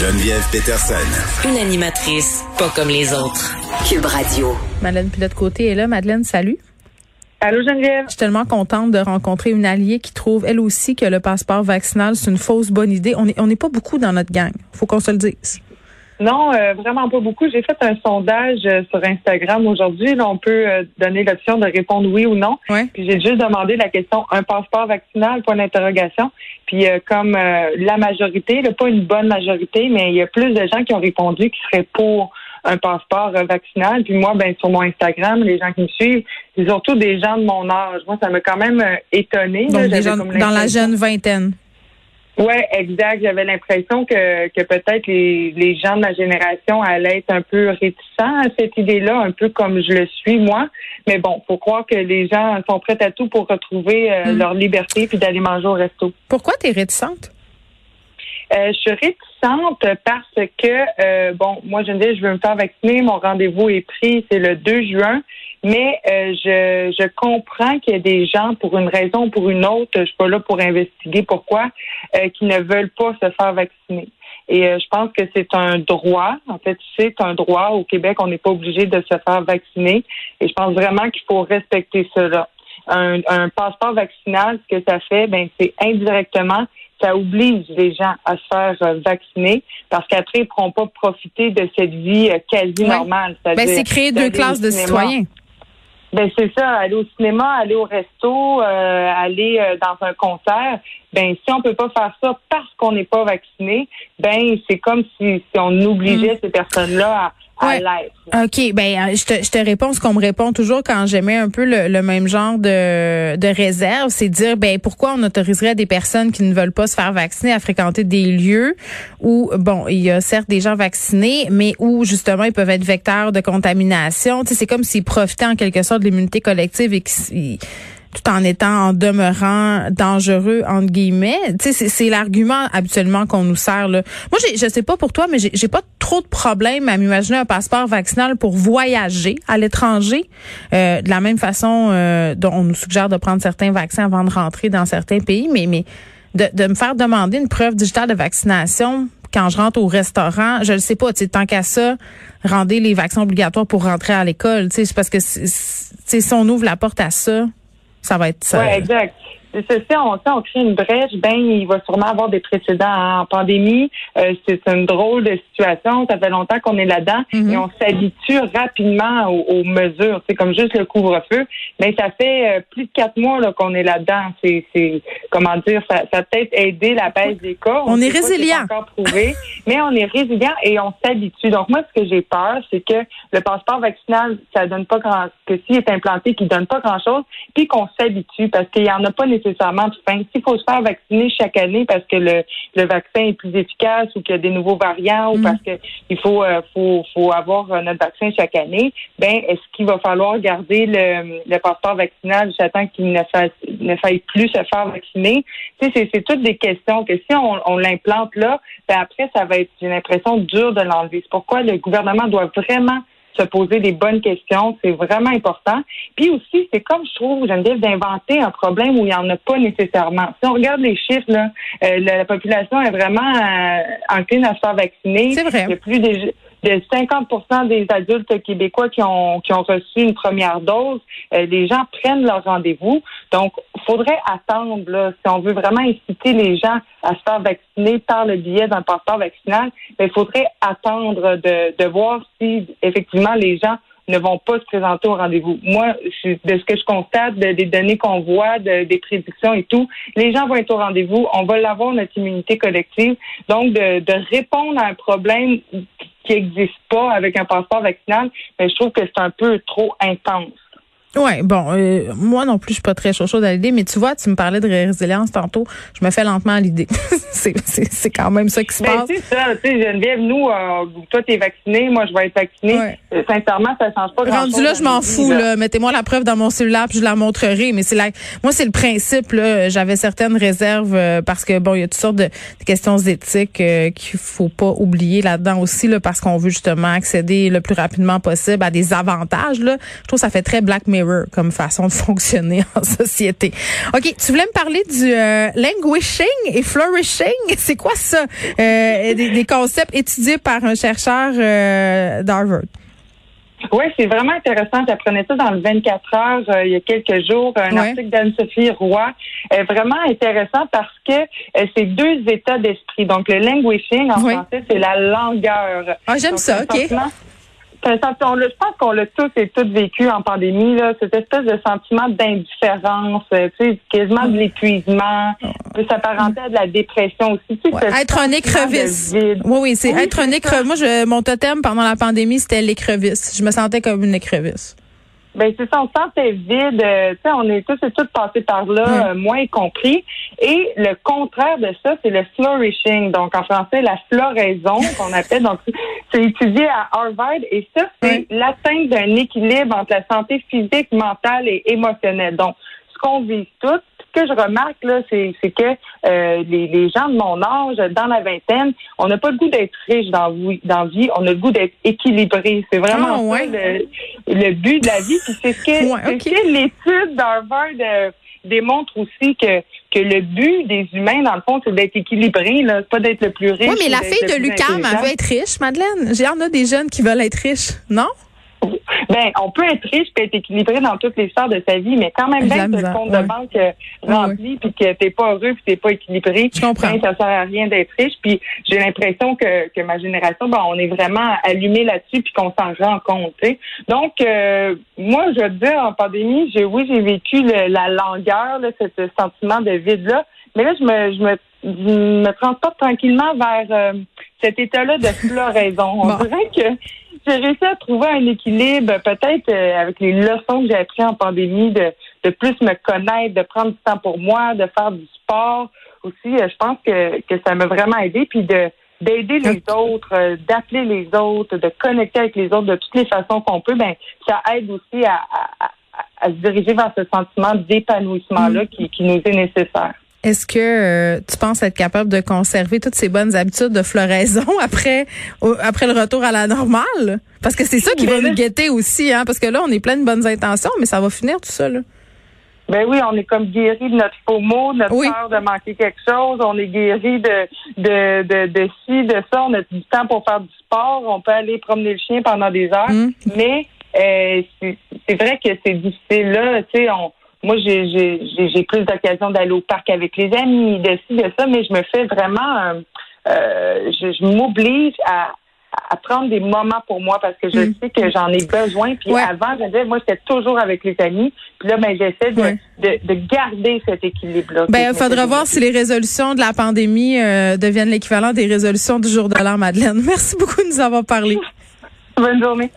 Geneviève Peterson. Une animatrice pas comme les autres. Cube Radio. Madeleine Pilote-Côté est là. Madeleine, salut. Allô Geneviève. Je suis tellement contente de rencontrer une alliée qui trouve elle aussi que le passeport vaccinal c'est une fausse bonne idée. On n'est on est pas beaucoup dans notre gang, faut qu'on se le dise. Non, euh, vraiment pas beaucoup. J'ai fait un sondage euh, sur Instagram aujourd'hui. Là, on peut euh, donner l'option de répondre oui ou non. Ouais. Puis j'ai juste demandé la question un passeport vaccinal, point d'interrogation. Puis comme la majorité, là, pas une bonne majorité, mais il y a plus de gens qui ont répondu qui seraient pour un passeport vaccinal. Puis moi, ben sur mon Instagram, les gens qui me suivent, c'est surtout des gens de mon âge. Moi, ça m'a quand même étonné. Donc là. des J'avais gens comme dans la jeune vingtaine. Oui, exact. J'avais l'impression que, que peut-être les, les gens de ma génération allaient être un peu réticents à cette idée-là, un peu comme je le suis moi. Mais bon, faut croire que les gens sont prêts à tout pour retrouver euh, Mm. leur liberté puis d'aller manger au resto. Pourquoi tu es réticente? Euh, je suis réticente parce que, euh, bon, moi, je me dis, je veux me faire vacciner. Mon rendez-vous est pris, c'est le 2 juin. Mais euh, je, je comprends qu'il y a des gens, pour une raison ou pour une autre, je suis pas là pour investiguer pourquoi, euh, qui ne veulent pas se faire vacciner. Et euh, je pense que c'est un droit. En fait, c'est un droit. Au Québec, on n'est pas obligé de se faire vacciner. Et je pense vraiment qu'il faut respecter cela. Un, un passeport vaccinal, ce que ça fait, ben, c'est indirectement ça oblige les gens à se faire euh, vacciner parce qu'après, ils ne pourront pas profiter de cette vie euh, quasi normale. Ben, c'est créer deux classes de citoyens. Ben c'est ça, aller au cinéma, aller au resto, euh, aller euh, dans un concert. Ben si on peut pas faire ça parce qu'on n'est pas vacciné, ben c'est comme si, si on obligeait ces personnes-là à Ouais. OK, ben euh, je te, je te réponds ce qu'on me répond toujours quand j'aimais un peu le, le même genre de, de réserve, c'est dire ben pourquoi on autoriserait des personnes qui ne veulent pas se faire vacciner à fréquenter des lieux où bon, il y a certes des gens vaccinés, mais où justement ils peuvent être vecteurs de contamination. Tu sais, c'est comme s'ils profitaient en quelque sorte de l'immunité collective et qu'ils tout en étant en demeurant dangereux entre guillemets. Tu sais, c'est, l'argument habituellement qu'on nous sert là. Moi, je sais pas pour toi, mais j'ai, pas trop de problème à m'imaginer un passeport vaccinal pour voyager à l'étranger, euh, de la même façon euh, dont on nous suggère de prendre certains vaccins avant de rentrer dans certains pays, mais mais de, de me faire demander une preuve digitale de vaccination quand je rentre au restaurant, je le sais pas, tant qu'à ça, rendez les vaccins obligatoires pour rentrer à l'école, c'est parce que si on ouvre la porte à ça, ça va être ça. Oui, exact. Si on, si on crée une brèche, ben il va sûrement avoir des précédents en pandémie. Euh, c'est une drôle de situation. Ça fait longtemps qu'on est là-dedans Mhm. et on s'habitue rapidement aux, aux mesures. C'est comme juste le couvre-feu. Mais ça fait euh, plus de quatre mois là, qu'on est là-dedans. C'est, c'est comment dire, ça, ça peut-être aidé la baisse des cas. On est pas, c'est résilient. pas encore prouvé, mais on est résilient et on s'habitue. Donc moi, ce que j'ai peur, c'est que le passeport vaccinal, ça donne pas grand, que s'il est implanté, qu'il donne pas grand-chose, puis qu'on s'habitue parce qu'il y en a pas nécessairement de fin. S'il faut se faire vacciner chaque année parce que le, le vaccin est plus efficace ou qu'il y a des nouveaux variants ou Mm. parce que il faut, euh, faut, faut avoir euh, notre vaccin chaque année, ben est-ce qu'il va falloir garder le, le passeport vaccinal jusqu'à temps qu'il ne fasse ne faille plus se faire vacciner? Tu sais, c'est, c'est toutes des questions que si on, on l'implante là, ben après, ça va être, j'ai l'impression, dur de l'enlever. C'est pourquoi le gouvernement doit vraiment se poser des bonnes questions. C'est vraiment important. Puis aussi, c'est comme je trouve, Geneviève, d'inventer un problème où il n'y en a pas nécessairement. Si on regarde les chiffres, là, euh, la, la population est vraiment euh, encline à se faire vacciner. C'est vrai. Il y a plus de 50% des adultes québécois qui ont, qui ont reçu une première dose. Euh, les gens prennent leur rendez-vous. Donc, faudrait attendre, là, si on veut vraiment inciter les gens à se faire vacciner par le biais d'un passeport vaccinal, il faudrait attendre de, de voir si effectivement les gens ne vont pas se présenter au rendez-vous. Moi, je- de ce que je constate, de- des données qu'on voit, de- des prédictions et tout, les gens vont être au rendez-vous. On va l'avoir, notre immunité collective. Donc, de, de répondre à un problème qui n'existe pas avec un passeport vaccinal, ben, je trouve que c'est un peu trop intense. Ouais, bon, euh, moi non plus, je suis pas très chaud chaud à l'idée, mais tu vois, tu me parlais de résilience tantôt, je me fais lentement à l'idée. c'est, c'est, c'est quand même ça qui se Ben, passe. c'est ça, tu sais, Geneviève, nous, euh, toi, t'es vacciné, moi, je vais être vacciné. Ouais. Euh, Sincèrement, ça change pas grand-chose. Rendu là, je m'en fous. Là. Mettez-moi la preuve dans mon cellulaire, puis je la montrerai. Mais c'est la, moi, c'est le principe. Là. J'avais certaines réserves euh, parce que bon, il y a toutes sortes de, de questions éthiques euh, qu'il faut pas oublier là-dedans aussi, là, parce qu'on veut justement accéder le plus rapidement possible à des avantages. Là. Je trouve que ça fait très Black Mirror comme façon de fonctionner en société. OK, tu voulais me parler du euh, languishing et flourishing? C'est quoi ça? Euh, des, des, concepts étudiés par un chercheur euh, d'Harvard. Oui, c'est vraiment intéressant. J'apprenais ça dans le 24 heures euh, il y a quelques jours, un article d'Anne-Sophie Roy. Euh, vraiment intéressant parce que euh, c'est deux états d'esprit. Donc, le languishing, en français, c'est la langueur. Ah, j'aime ça, OK je pense qu'on l'a tous et toutes vécu en pandémie, là, cette espèce de sentiment d'indifférence, euh, tu sais, quasiment de l'épuisement, peut s'apparenter à de la dépression aussi. Tu sais, être un écrevisse. Oui, oui, c'est être un écrevisse. Moi, je, mon totem pendant la pandémie, c'était l'écrevisse. Je me sentais comme une écrevisse. Ben c'est ça, on se sentait vide. Euh, tu sais, on est tous et toutes passés par là, euh, moins compris. Et le contraire de ça, c'est le flourishing. Donc en français, la floraison qu'on appelle. Donc c'est étudié à Harvard et ça, c'est l'atteinte d'un équilibre entre la santé physique, mentale et émotionnelle. Donc ce qu'on vit tous, ce que je remarque, là, c'est, que euh, les, gens de mon âge, dans la vingtaine, on n'a pas le goût d'être riche dans, dans vie, on a le goût d'être équilibré. C'est vraiment ah, le, but de la vie. c'est ce que, l'étude d'Harvard euh, démontre aussi que que le but des humains, dans le fond, c'est d'être équilibré, là, pas d'être le plus riche. Oui, mais la fille de Lucas, elle veut être riche, Madeleine. Il y en a des jeunes qui veulent être riches, non? Ben, on peut être riche et être équilibré dans toutes les sphères de sa vie, mais quand même bien que le compte de banque euh, rempli puis que t'es pas heureux puis t'es pas équilibré, je comprends. Ben, ça sert à rien d'être riche. Puis j'ai l'impression que, que ma génération, ben, on est vraiment allumé là-dessus puis qu'on s'en rend compte. Donc, euh, moi, je veux dire, en pandémie, j'ai oui, j'ai vécu la langueur, là, ce sentiment de vide-là. Mais là, je me, je me, me transporte tranquillement vers euh, cet état-là de floraison. On dirait que j'ai réussi à trouver un équilibre, peut-être euh, avec les leçons que j'ai apprises en pandémie, de, de plus me connaître, de prendre du temps pour moi, de faire du sport aussi. Euh, je pense que, que ça m'a vraiment aidé. Puis de d'aider les autres, euh, d'appeler les autres, de connecter avec les autres de toutes les façons qu'on peut, ben ça aide aussi à, à, à, se diriger vers ce sentiment d'épanouissement-là mm. qui, qui nous est nécessaire. Est-ce que euh, tu penses être capable de conserver toutes ces bonnes habitudes de floraison après après le retour à la normale? Parce que c'est ça qui va ben nous guetter aussi, hein? Parce que là, on est plein de bonnes intentions, mais ça va finir tout ça, là. Ben oui, on est comme guéri de notre faux mot, de notre peur de manquer quelque chose. On est guéri de, de, de, de ci, de ça. On a du temps pour faire du sport. On peut aller promener le chien pendant des heures. Hum. Mais euh, c'est vrai que c'est difficile là. Tu sais, on moi, j'ai plus d'occasion d'aller au parc avec les amis, de ci, de ça, mais je me fais vraiment, euh, euh je, je m'oblige à, à prendre des moments pour moi parce que je mm. sais que j'en ai besoin. Puis avant, je disais, moi, j'étais toujours avec les amis. Puis là, ben, j'essaie de, de, de, garder cet équilibre-là. Ben, il faudra voir si les résolutions de la pandémie euh, deviennent l'équivalent des résolutions du jour de l'an, Madeleine. Merci beaucoup de nous avoir parlé. Bonne journée.